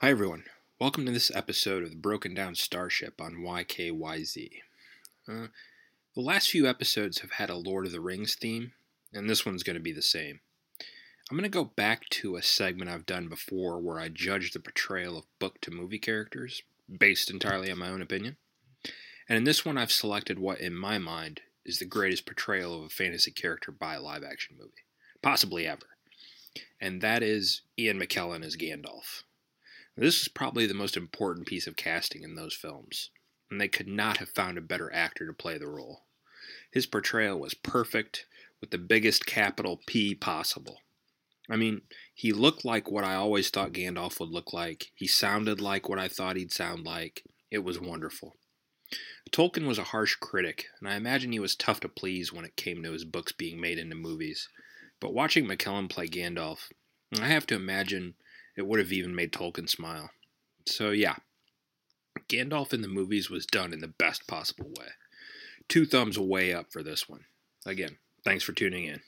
Hi, everyone. Welcome to this episode of the Broken Down Starship on YKYZ. Uh, the last few episodes have had a Lord of the Rings theme, and this one's going to be the same. I'm going to go back to a segment I've done before where I judge the portrayal of book to movie characters, based entirely on my own opinion. And in this one, I've selected what, in my mind, is the greatest portrayal of a fantasy character by a live action movie, possibly ever. And that is Ian McKellen as Gandalf. This is probably the most important piece of casting in those films, and they could not have found a better actor to play the role. His portrayal was perfect, with the biggest capital P possible. I mean, he looked like what I always thought Gandalf would look like. He sounded like what I thought he'd sound like. It was wonderful. Tolkien was a harsh critic, and I imagine he was tough to please when it came to his books being made into movies. But watching McKellen play Gandalf, I have to imagine it would have even made Tolkien smile. So, yeah, Gandalf in the movies was done in the best possible way. Two thumbs way up for this one. Again, thanks for tuning in.